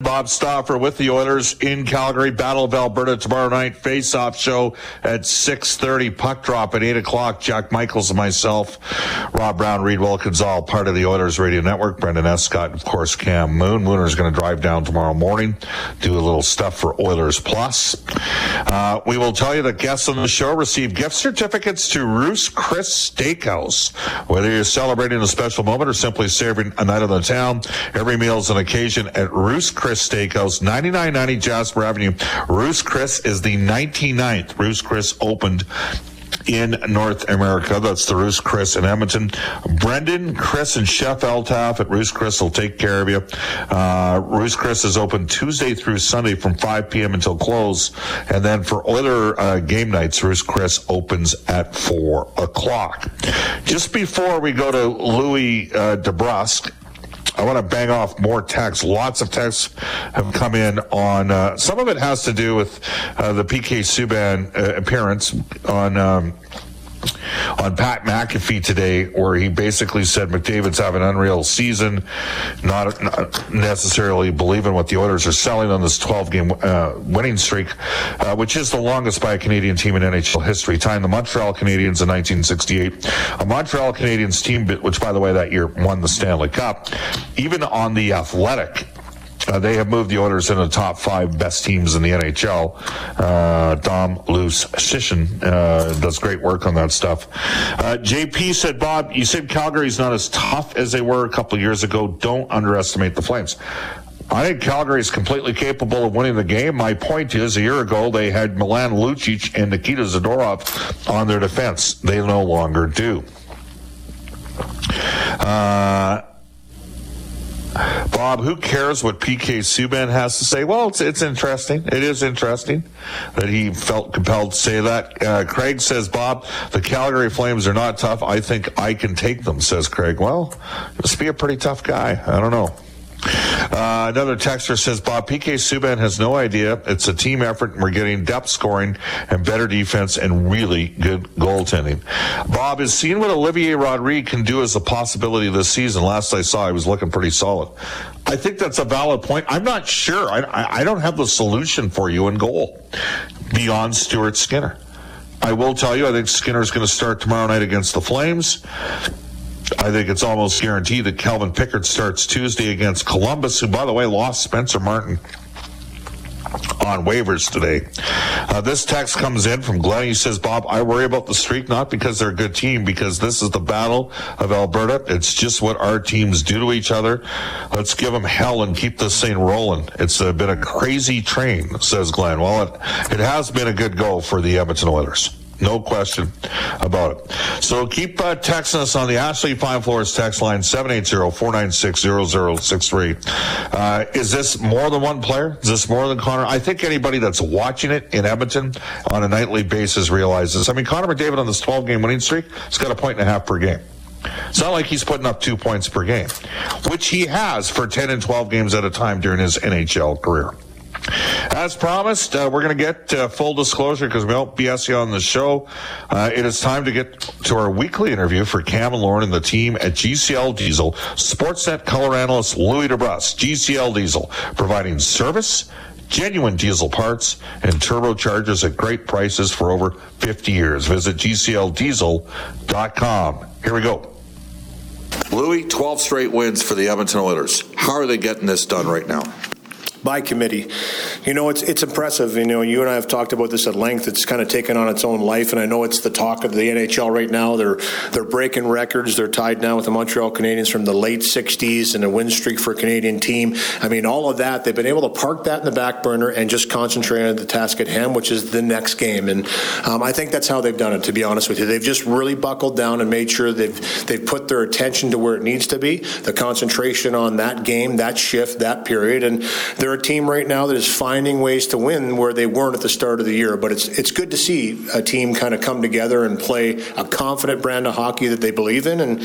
Bob Stauffer with the Oilers in Calgary, Battle of Alberta tomorrow night. Face-off show at 6.30, puck drop at 8 o'clock. Jack Michaels and myself, Rob Brown, Reid Wilkins, all part of the Oilers Radio Network. Brendan Escott, of course, Cam Moon. Mooner's going to drive down tomorrow morning, do a little stuff for Oilers Plus. Uh, we will tell you that guests on the show receive gift certificates to Ruth's Chris Steakhouse. Whether you're celebrating a special moment or simply serving a night on the town, every meal is an occasion at Ruth's Chris Steakhouse, 9990 Jasper Avenue. Ruth's Chris is the 99th. Ruth's Chris opened in North America. That's the Ruth's Chris in Edmonton. Brendan, Chris, and Chef Eltaf at Ruth's Chris will take care of you. Uh, Ruth's Chris is open Tuesday through Sunday from 5 p.m. until close. And then for other uh, game nights, Ruth's Chris opens at 4 o'clock. Just before we go to Louie uh, DeBrusk, I want to bang off more texts. Lots of texts have come in on. Uh, some of it has to do with uh, the PK Subban uh, appearance on. Um, on Pat McAfee today, where he basically said McDavid's having an unreal season, not, not necessarily believing what the Oilers are selling on this 12 game uh, winning streak, uh, which is the longest by a Canadian team in NHL history, tying the Montreal Canadiens in 1968. A Montreal Canadiens team, which by the way that year won the Stanley Cup, even on the Athletic. Uh, they have moved the Oilers into the top five best teams in the NHL. Uh, Dom Luszczyszyn uh, does great work on that stuff. Uh, JP said, Bob, you said Calgary's not as tough as they were a couple years ago. Don't underestimate the Flames. I think Calgary is completely capable of winning the game. My point is, a year ago, they had Milan Lucic and Nikita Zadorov on their defense. They no longer do. Uh, Bob, who cares what PK Subban has to say? Well, it's, it's interesting. It is interesting that he felt compelled to say that. Uh, Craig says, Bob, the Calgary Flames are not tough. I think I can take them, says Craig. Well, must be a pretty tough guy. I don't know. Uh, another texter says, Bob, PK Subban has no idea. It's a team effort, and we're getting depth scoring and better defense and really good goaltending. Bob is seeing what Olivier Rodrigue can do as a possibility this season. Last I saw, he was looking pretty solid. I think that's a valid point. I'm not sure. I, I, don't have the solution for you in goal beyond Stuart Skinner. I will tell you, I think Skinner's going to start tomorrow night against the Flames. I think it's almost guaranteed that Calvin Pickard starts Tuesday against Columbus, who, by the way, lost Spencer Martin on waivers today. Uh, this text comes in from Glenn. He says, Bob, I worry about the streak not because they're a good team, because this is the battle of Alberta. It's just what our teams do to each other. Let's give them hell and keep this thing rolling. It's uh, been a crazy train, says Glenn. Well, it, it has been a good go for the Edmonton Oilers. No question about it. So keep uh, texting us on the Ashley Fine Floors text line 780-496-0063. Uh, is this more than one player? Is this more than Connor? I think anybody that's watching it in Edmonton on a nightly basis realizes. I mean, Connor McDavid on this 12-game winning streak has got a point and a half per game. It's not like he's putting up two points per game, which he has for 10 and 12 games at a time during his NHL career. As promised, uh, we're going to get uh, full disclosure because we don't BS you on the show. Uh, it is time to get to our weekly interview for Cam and Lauren and the team at GCL Diesel. Sportsnet color analyst Louie DeBrusk, GCL Diesel, providing service, genuine diesel parts and turbochargers at great prices for over 50 years. Visit GCLDiesel.com. Here we go. Louie, 12 straight wins for the Edmonton Oilers. How are they getting this done right now? By committee. You know, it's it's impressive. You know, you and I have talked about this at length. It's kind of taken on its own life, and I know it's the talk of the NHL right now. They're they're breaking records. They're tied now with the Montreal Canadiens from the late '60s and a win streak for a Canadian team. I mean, all of that they've been able to park that in the back burner and just concentrate on the task at hand, which is the next game. And um, I think that's how they've done it. To be honest with you, they've just really buckled down and made sure they've they've put their attention to where it needs to be, the concentration on that game, that shift, that period, and they're a team right now that is finding ways to win where they weren't at the start of the year. But it's it's good to see a team kind of come together and play a confident brand of hockey that they believe in, and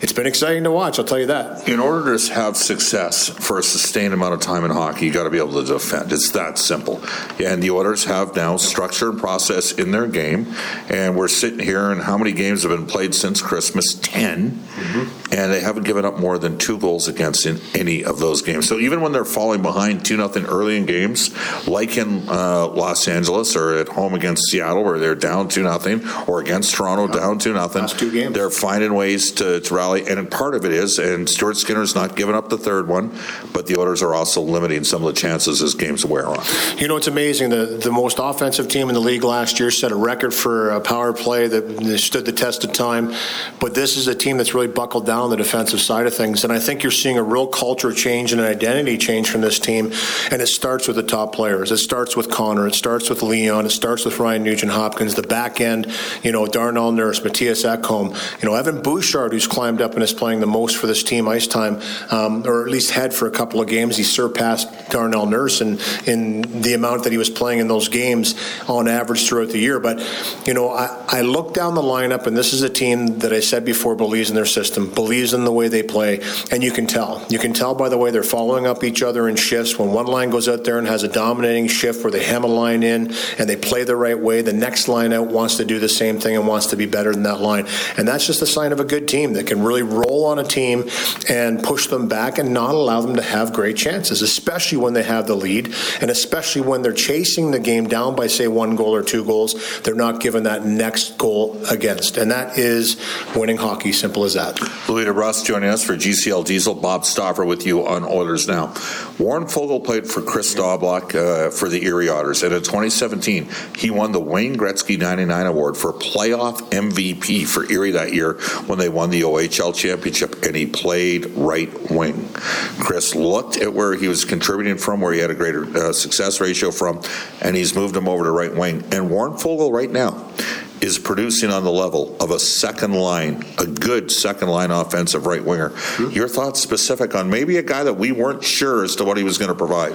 it's been exciting to watch. I'll tell you that. In order to have success for a sustained amount of time in hockey, you got to be able to defend. It's that simple. And the Oilers have now structure and process in their game, and we're sitting here, and how many games have been played since Christmas? 10 mm-hmm. and they haven't given up more than two goals against in any of those games. So even when they're falling behind two nothing early in games, like in uh, Los Angeles or at home against Seattle, where they're down two nothing, or against Toronto down two nothing. Two games. They're finding ways to, to rally, and part of it is, and Stuart Skinner's not giving up the third one, but the Oilers are also limiting some of the chances as games wear on. You know, it's amazing. The the most offensive team in the league last year set a record for a power play that stood the test of time, but this is a team that's really buckled down on the defensive side of things, and I think you're seeing a real culture change and an identity change from this team and it starts with the top players. It starts with Connor. It starts with Leon. It starts with Ryan Nugent Hopkins. The back end, you know, Darnell Nurse, Mattias Ekholm, you know, Evan Bouchard, who's climbed up and is playing the most for this team ice time, um, or at least had for a couple of games. He surpassed Darnell Nurse in, in the amount that he was playing in those games on average throughout the year. But, you know, I, I look down the lineup, and this is a team that I said before believes in their system, believes in the way they play, and you can tell. You can tell by the way they're following up each other in shifts. When one line goes out there and has a dominating shift where they hem a line in and they play the right way, the next line out wants to do the same thing and wants to be better than that line. And that's just a sign of a good team that can really roll on a team and push them back and not allow them to have great chances, especially when they have the lead and especially when they're chasing the game down by, say, one goal or two goals. They're not given that next goal against. And that is winning hockey, simple as that. Louie DeBrusk joining us for GCL Diesel. Bob Stauffer with you on Oilers Now. Warren Played for Kris Knoblauch uh, for the Erie Otters. And in 2017, he won the Wayne Gretzky 99 Award for playoff MVP for Erie that year when they won the OHL championship, and he played right wing. Kris looked at where he was contributing from, where he had a greater uh, success ratio from, and he's moved him over to right wing. And Warren Foegele right now is producing on the level of a second line, a good second line offensive right winger. Your thoughts specific on maybe a guy that we weren't sure as to what he was going to provide?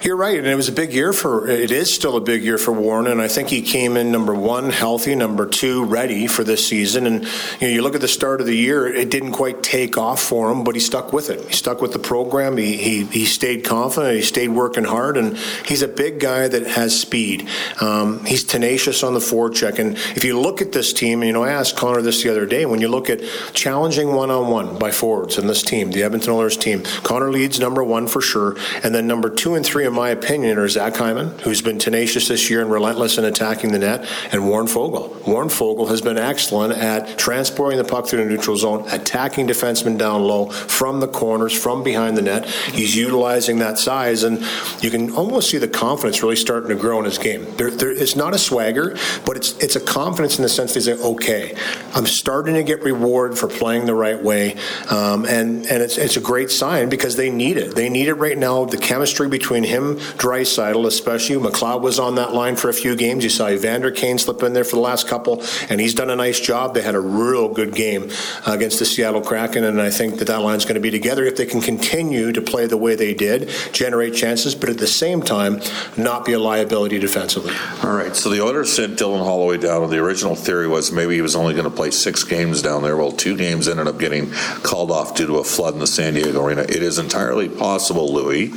You're right, and it was a big year for. It is still a big year for Warren, and I think he came in number one healthy, number two ready for this season. And you know, you look at the start of the year, it didn't quite take off for him, but he stuck with it. He stuck with the program. He he, he stayed confident. He stayed working hard, and he's a big guy that has speed. Um, he's tenacious on the forecheck, and if you look at this team, you know, I asked Connor this the other day. When you look at challenging one on one by forwards in this team, the Edmonton Oilers team, Connor leads number one for sure, and then number two and three in my opinion, are Zach Hyman, who's been tenacious this year and relentless in attacking the net, and Warren Foegele. Warren Foegele has been excellent at transporting the puck through the neutral zone, attacking defensemen down low from the corners, from behind the net. He's utilizing that size, and you can almost see the confidence really starting to grow in his game. There, there, it's not a swagger, but it's it's a confidence in the sense that he's like, okay, I'm starting to get rewarded for playing the right way, um, and and it's it's a great sign because they need it. They need it right now. The chemistry between him, Draisaitl, especially McLeod was on that line for a few games. You saw Evander Kane slip in there for the last couple, and he's done a nice job. They had a real good game against the Seattle Kraken, and I think that that line's going to be together if they can continue to play the way they did, generate chances, but at the same time not be a liability defensively. All right. So the Oilers sent Dylan Holloway down, the original theory was maybe he was only going to play six games down there. Well, two games ended up getting called off due to a flood in the San Diego Arena. It is entirely possible, Louie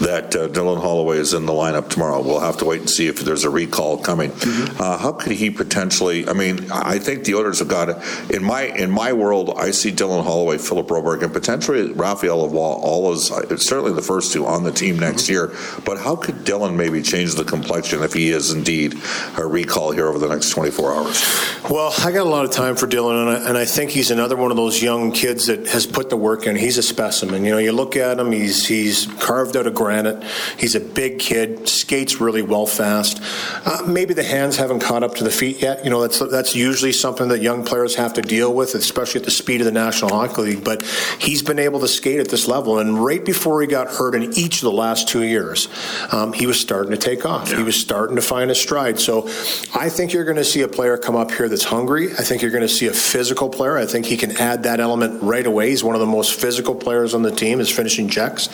that uh, Dylan Holloway is in the lineup tomorrow. We'll have to wait and see if there's a recall coming. Mm-hmm. Uh, how could he potentially? I mean, I think the Oilers have got it. In my in my world, I see Dylan Holloway, Philip Broberg, and potentially Raphael Lavoie, all as uh, certainly the first two on the team next mm-hmm. year. But how could Dylan maybe change the complexion if he is indeed a recall here over the next 24 hours? Well, I got a lot of time for Dylan, and I, and I think he's another one of those young kids that has put the work in. He's a specimen. You know, you look at him; he's he's carved out a granite. He's a big kid, skates really well fast. Uh, maybe the hands haven't caught up to the feet yet. You know, that's that's usually something that young players have to deal with, especially at the speed of the National Hockey League. But he's been able to skate at this level, and right before he got hurt in each of the last two years, um, he was starting to take off. Yeah. He was starting to find a stride. So I think you're going to see a player come up here that's hungry. I think you're going to see a physical player. I think he can add that element right away. He's one of the most physical players on the team. Is finishing checks,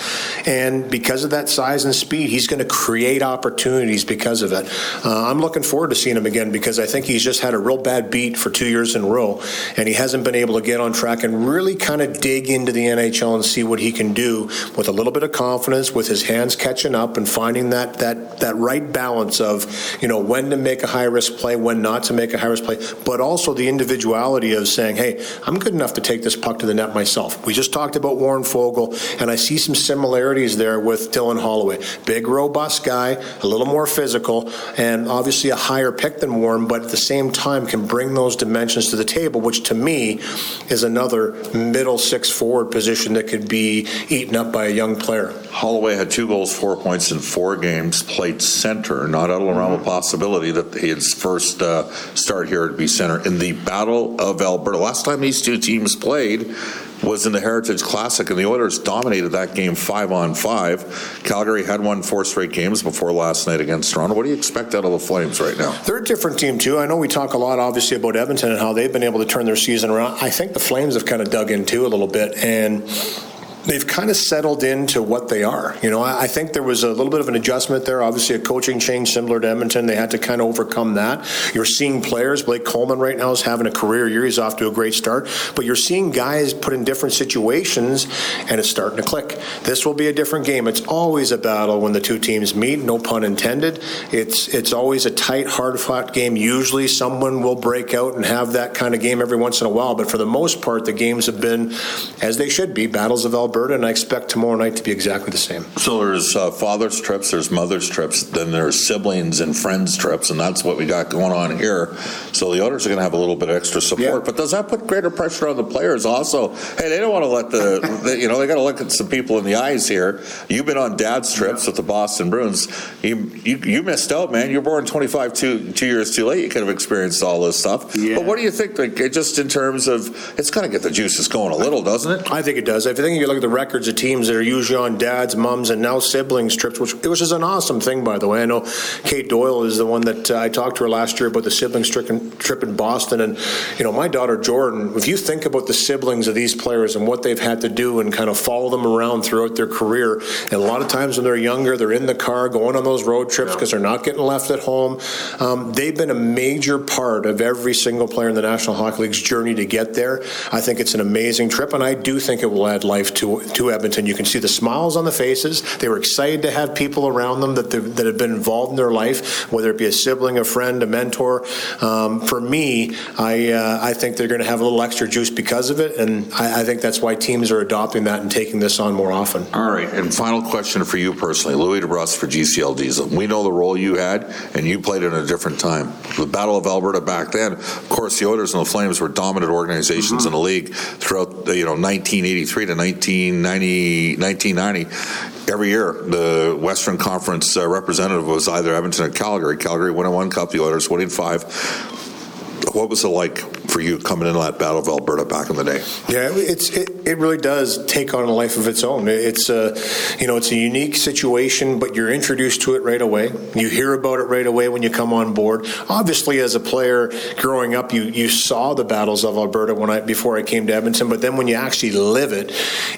and because of that size and speed, he's going to create opportunities because of it. Uh, I'm looking forward to seeing him again because I think he's just had a real bad beat for two years in a row, and he hasn't been able to get on track and really kind of dig into the NHL and see what he can do with a little bit of confidence, with his hands catching up and finding that that that right balance of you know when to make a high risk play, when not to make a high risk play, but also the individuality of saying, hey, I'm good enough to take this puck to the net myself. We just talked about Warren Foegele, and I see some similarities there with Dylan Holloway. Big, robust guy, a little more physical, and obviously a higher pick than Warren, but at the same time can bring those dimensions to the table, which to me is another middle six forward position that could be eaten up by a young player. Holloway had two goals, four points in four games, played center, not out of the realm of possibility that his first uh, start here would be center in the Battle of Alberta. Last time these two teams played, was in the Heritage Classic, and the Oilers dominated that game five on five. Calgary had won four straight games before last night against Toronto. What do you expect out of the Flames right now? They're a different team, too. I know we talk a lot, obviously, about Edmonton and how they've been able to turn their season around. I think the Flames have kind of dug in, too, a little bit. And they've kind of settled into what they are. You know, I, think there was a little bit of an adjustment there. Obviously, a coaching change similar to Edmonton. They had to kind of overcome that. You're seeing players. Blake Coleman right now is having a career year. He's off to a great start. But you're seeing guys put in different situations, and it's starting to click. This will be a different game. It's always a battle when the two teams meet. No pun intended. It's it's always a tight, hard-fought game. Usually, someone will break out and have that kind of game every once in a while. But for the most part, the games have been as they should be. Battles of Alberta Alberta, and I expect tomorrow night to be exactly the same. So there's uh, father's trips, there's mother's trips, then there's siblings and friends trips, and that's what we got going on here. So the owners are going to have a little bit of extra support. Yeah. But does that put greater pressure on the players also? Hey, they don't want to let the, the you know, they got to look at some people in the eyes here. You've been on dad's trips yeah. with the Boston Bruins. You, you, you missed out, man. You were born 25, two, two years too late. You could have experienced all this stuff. Yeah. But what do you think, like, just in terms of, it's going to get the juices going a little, doesn't it? I think it does. I think you look at the the records of teams that are usually on dads, mums, and now siblings trips, which which is an awesome thing, by the way. I know Kate Doyle is the one that uh, I talked to her last year about the siblings trip in, trip in Boston, and you know my daughter Jordan. If you think about the siblings of these players and what they've had to do and kind of follow them around throughout their career, and a lot of times when they're younger, they're in the car going on those road trips because yeah. they're not getting left at home. Um, they've been a major part of every single player in the National Hockey League's journey to get there. I think it's an amazing trip, and I do think it will add life to to, to Edmonton. You can see the smiles on the faces. They were excited to have people around them that, that have been involved in their life, whether it be a sibling, a friend, a mentor. Um, for me, I, uh, I think they're going to have a little extra juice because of it, and I, I think that's why teams are adopting that and taking this on more often. All right, and final question for you personally, Louie DeBrusk for GCL Diesel. We know the role you had, and you played in a different time. The Battle of Alberta back then, of course, the Oilers and the Flames were dominant organizations mm-hmm. in the league throughout the, you know 1983 to 1990, 1990 every year the Western Conference uh, representative was either Edmonton or Calgary. Calgary winning one cup, the Oilers winning five. What was it like for you coming into that Battle of Alberta back in the day? Yeah, it's it, it really does take on a life of its own. It's a you know it's a unique situation, but you're introduced to it right away. You hear about it right away when you come on board. Obviously, as a player growing up, you you saw the battles of Alberta when I before I came to Edmonton, but then when you actually live it,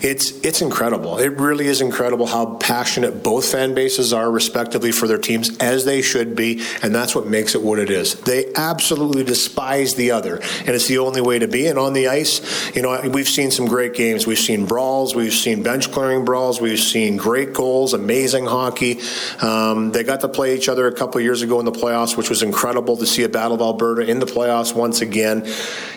it's it's incredible. It really is incredible how passionate both fan bases are, respectively, for their teams as they should be, and that's what makes it what it is. They absolutely despise the other and it's the only way to be. And on the ice, you know, we've seen some great games. We've seen brawls, we've seen bench clearing brawls, we've seen great goals, amazing hockey. Um, they got to play each other a couple years ago in the playoffs, which was incredible to see a Battle of Alberta in the playoffs once again.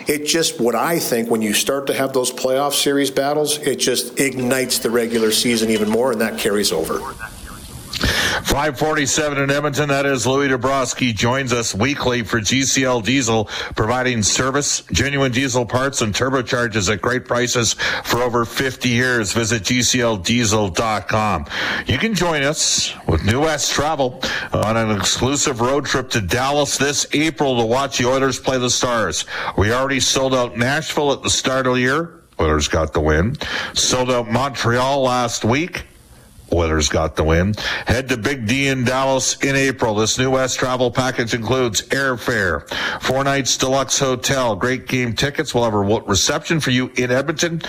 It just, what I think, when you start to have those playoff series battles, it just ignites the regular season even more, and that carries over. 547 in Edmonton. That is Louie DeBrusk joins us weekly for GCL Diesel, providing service, genuine diesel parts, and turbocharges at great prices for over 50 years. Visit GCLDiesel.com. You can join us with New West Travel on an exclusive road trip to Dallas this April to watch the Oilers play the Stars. We already sold out Nashville at the start of the year. Oilers got the win. Sold out Montreal last week. Oilers got the win. Head to Big D in Dallas in April. This New West travel package includes airfare, four nights deluxe hotel, great game tickets. We'll have a reception for you in Edmonton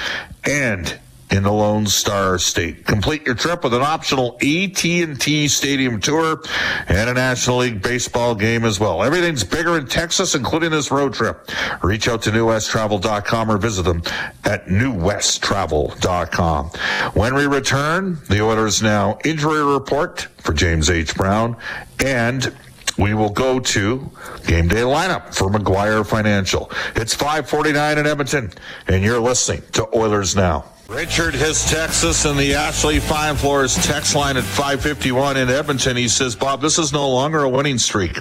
and in the Lone Star State. Complete your trip with an optional AT&T Stadium tour and a National League baseball game as well. Everything's bigger in Texas, including this road trip. Reach out to newwesttravel.com or visit them at newwesttravel.com. When we return, the Oilers now injury report for James H. Brown and we will go to game day lineup for McGuire Financial. It's 549 in Edmonton, and you're listening to Oilers Now. Richard has Texas and the Ashley Fine Floors text line at 551 in Edmonton. He says, Bob, this is no longer a winning streak.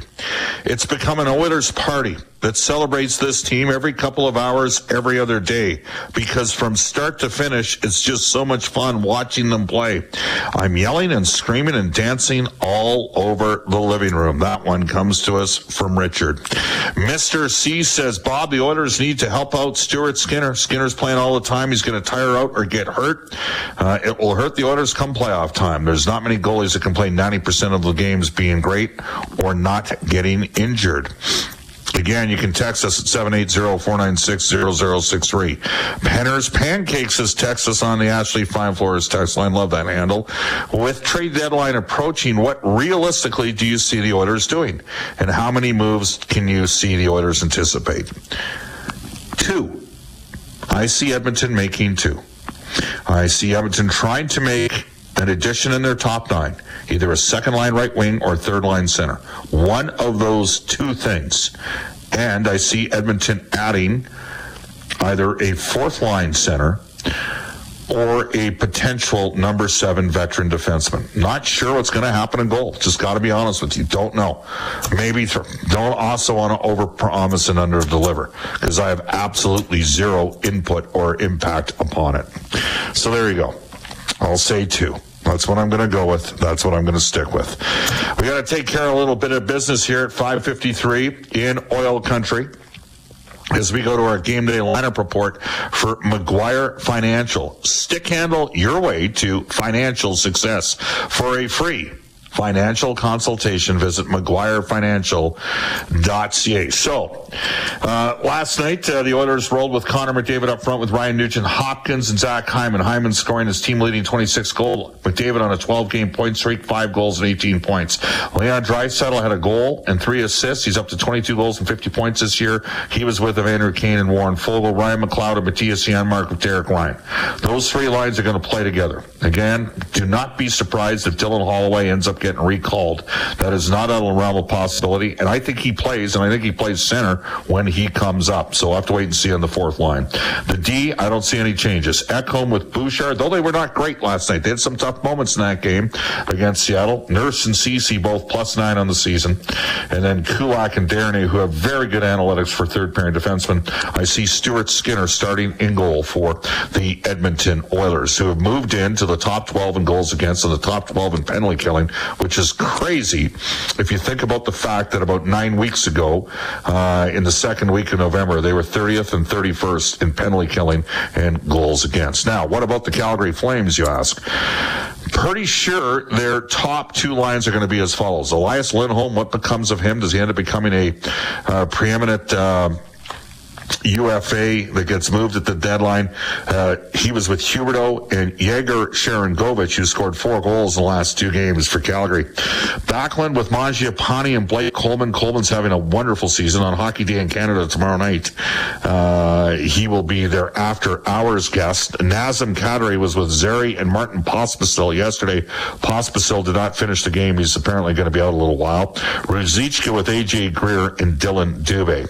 It's become an Oilers party that celebrates this team every couple of hours, every other day, because from start to finish, it's just so much fun watching them play. I'm yelling and screaming and dancing all over the living room. That one comes to us from Richard. Mr. C says, Bob, the Oilers need to help out Stuart Skinner. Skinner's playing all the time. He's going to tire out or get hurt. Uh, it will hurt the Oilers come playoff time. There's not many goalies that can play 90% of the games being great or not getting injured. Again, you can text us at 780-496-0063. Penner's Pancakes is text us on the Ashley Fine Floors text line. Love that handle. With trade deadline approaching, what realistically do you see the Oilers doing? And how many moves can you see the Oilers anticipate? Two. I see Edmonton making two. I see Edmonton trying to make an addition in their top nine, either a second line right wing or third line center. One of those two things. And I see Edmonton adding either a fourth line center or a potential number seven veteran defenseman. Not sure what's going to happen in goal. Just got to be honest with you. Don't know. Maybe th- don't also want to over promise and under deliver because I have absolutely zero input or impact upon it. So there you go. I'll say two. That's what I'm going to go with. That's what I'm going to stick with. We got to take care of a little bit of business here at 553 in oil country as we go to our game day lineup report for McGuire Financial. Stick handle your way to financial success for a free financial consultation, visit McGuireFinancial.ca. So, uh, last night, uh, the Oilers rolled with Connor McDavid up front with Ryan Nugent Hopkins and Zach Hyman. Hyman scoring his team leading 26 goal. McDavid on a 12 game point streak, five goals and 18 points. Leon Draisaitl had a goal and three assists. He's up to 22 goals and 50 points this year. He was with Evander Kane and Warren Foegele, Ryan McLeod, and Mattias Janmark with Derek Ryan. Those three lines are going to play together. Again, do not be surprised if Dylan Holloway ends up getting recalled. That is not out of the realm of possibility. And I think he plays, and I think he plays center when he comes up. So we'll have to wait and see on the fourth line. The D, I don't see any changes. Ekholm with Bouchard, though they were not great last night. They had some tough moments in that game against Seattle. Nurse and Ceci both plus nine on the season. And then Kulak and Desharnais, who have very good analytics for third pairing defensemen. I see Stuart Skinner starting in goal for the Edmonton Oilers, who have moved into the top 12 in goals against and the top 12 in penalty killing, which is crazy if you think about the fact that about nine weeks ago, uh, in the second week of November, they were 30th and 31st in penalty killing and goals against. Now, what about the Calgary Flames, you ask? Pretty sure their top two lines are going to be as follows. Elias Lindholm, what becomes of him? Does he end up becoming a uh, preeminent uh, UFA that gets moved at the deadline. Uh, he was with Huberdeau and Yegor Sharangovich, who scored four goals in the last two games for Calgary. Backlund with Mangiapane and Blake Coleman. Coleman's having a wonderful season on Hockey Day in Canada tomorrow night. Uh, he will be their after hours guest. Nazem Kadri was with Zary and Martin Pospisil yesterday. Pospisil did not finish the game. He's apparently going to be out a little while. Ruzicka with AJ Greer and Dillon Dubé.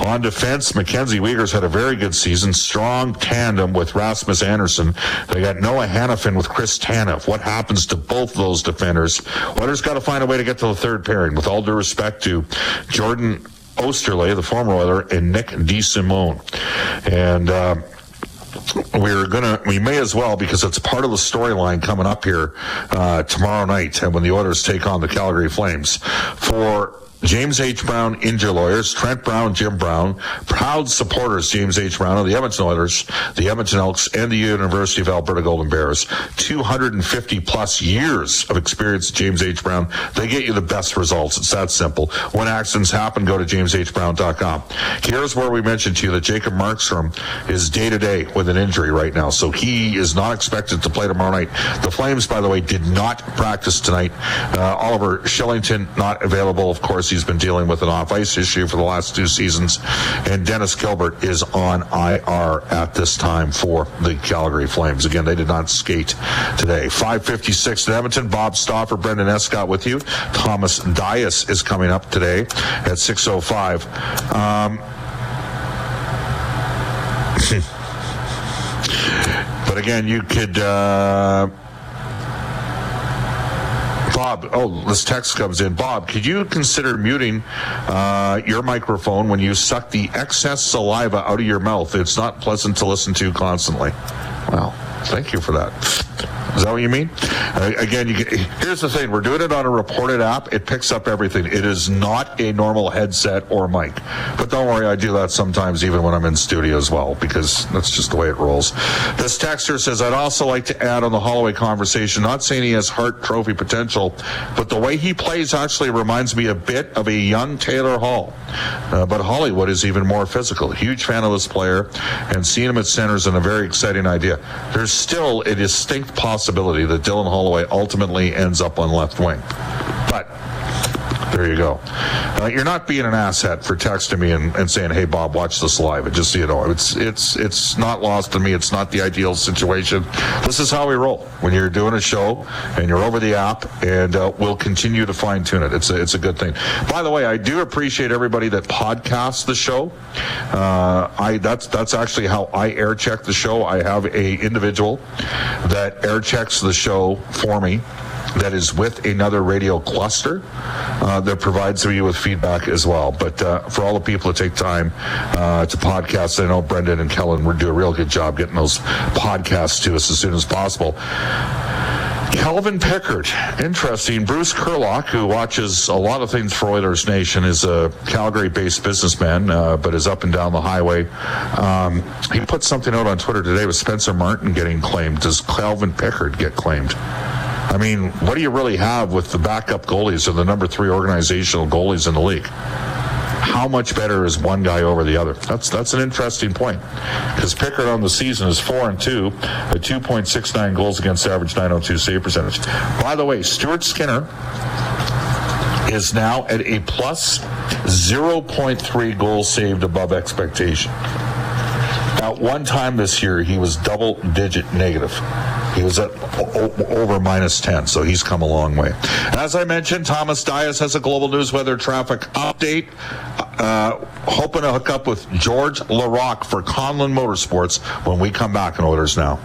On defense, MacKenzie Weegar's had a very good season. Strong tandem with Rasmus Andersson. They got Noah Hanifin with Chris Tanev. What happens to both those defenders? Oilers got to find a way to get to the third pairing. With all due respect to Jordan Oesterle, the former Oiler, and Nick DeSimone. And, uh, we're gonna we may as well because it's part of the storyline coming up here uh, tomorrow night and when the Oilers take on the Calgary Flames for James H. Brown Injury Lawyers, Trent Brown, Jim Brown, proud supporters James H. Brown of the Edmonton Oilers, the Edmonton Elks, and the University of Alberta Golden Bears. 250 plus years of experience James H. Brown. They get you the best results. It's that simple. When accidents happen, go to jameshbrown.com. Here's where we mentioned to you that Jacob Markstrom is day to day with an injury right now, so he is not expected to play tomorrow night. The Flames, by the way, did not practice tonight. Uh, Oliver Kylington not available, of course he's been dealing with an off ice issue for the last two seasons. And Dennis Gilbert is on IR at this time for the Calgary Flames. Again, they did not skate today. 556 in Edmonton. Bob Stauffer, Brendan Escott with you. Thomas Dias is coming up today at 605. Um, but again, you could. Uh, Bob, oh, this text comes in. Bob, could you consider muting uh, your microphone when you suck the excess saliva out of your mouth? It's not pleasant to listen to constantly. Well, thank you for that. Is that what you mean? Uh, again, you can, here's the thing: we're doing it on a reported app. It picks up everything. It is not a normal headset or mic. But don't worry, I do that sometimes, even when I'm in studio as well, because that's just the way it rolls. This texter says, "I'd also like to add on the Holloway conversation. Not saying he has Hart Trophy potential, but the way he plays actually reminds me a bit of a young Taylor Hall. Uh, but Hollywood is even more physical. Huge fan of this player, and seeing him at center is a very exciting idea. There's still a distinct possibility." Possibility that Dylan Holloway ultimately ends up on left wing. But there you go. Uh, you're not being an asset for texting me and, and saying, "Hey, Bob, watch this live." And Just so you know, it's it's it's not lost to me. It's not the ideal situation. This is how we roll when you're doing a show and you're over the app, and uh, we'll continue to fine tune it. It's a, it's a good thing. By the way, I do appreciate everybody that podcasts the show. Uh, I that's that's actually how I air check the show. I have a individual that air checks the show for me that is with another radio cluster uh, that provides you with feedback as well. But uh, for all the people that take time uh, to podcast, I know Brendan and Kellen would do a real good job getting those podcasts to us as soon as possible. Calvin Pickard, interesting. Bruce Kerlock, who watches a lot of things for Oilers Nation, is a Calgary-based businessman, uh, but is up and down the highway. Um, he put something out on Twitter today with Spencer Martin getting claimed. Does Calvin Pickard get claimed? I mean, what do you really have with the backup goalies or the number three organizational goalies in the league? How much better is one guy over the other? That's that's an interesting point because Pickard on the season is four and two, a 2.69 goals against average, 902 save percentage. By the way, Stuart Skinner is now at a plus 0.3 goals saved above expectation. At one time this year, he was double digit negative. He was at o- over minus 10, so he's come a long way. As I mentioned, Thomas Dias has a global news weather traffic update. Uh, hoping to hook up with George LaRock for Conlon Motorsports when we come back in Oilers Now.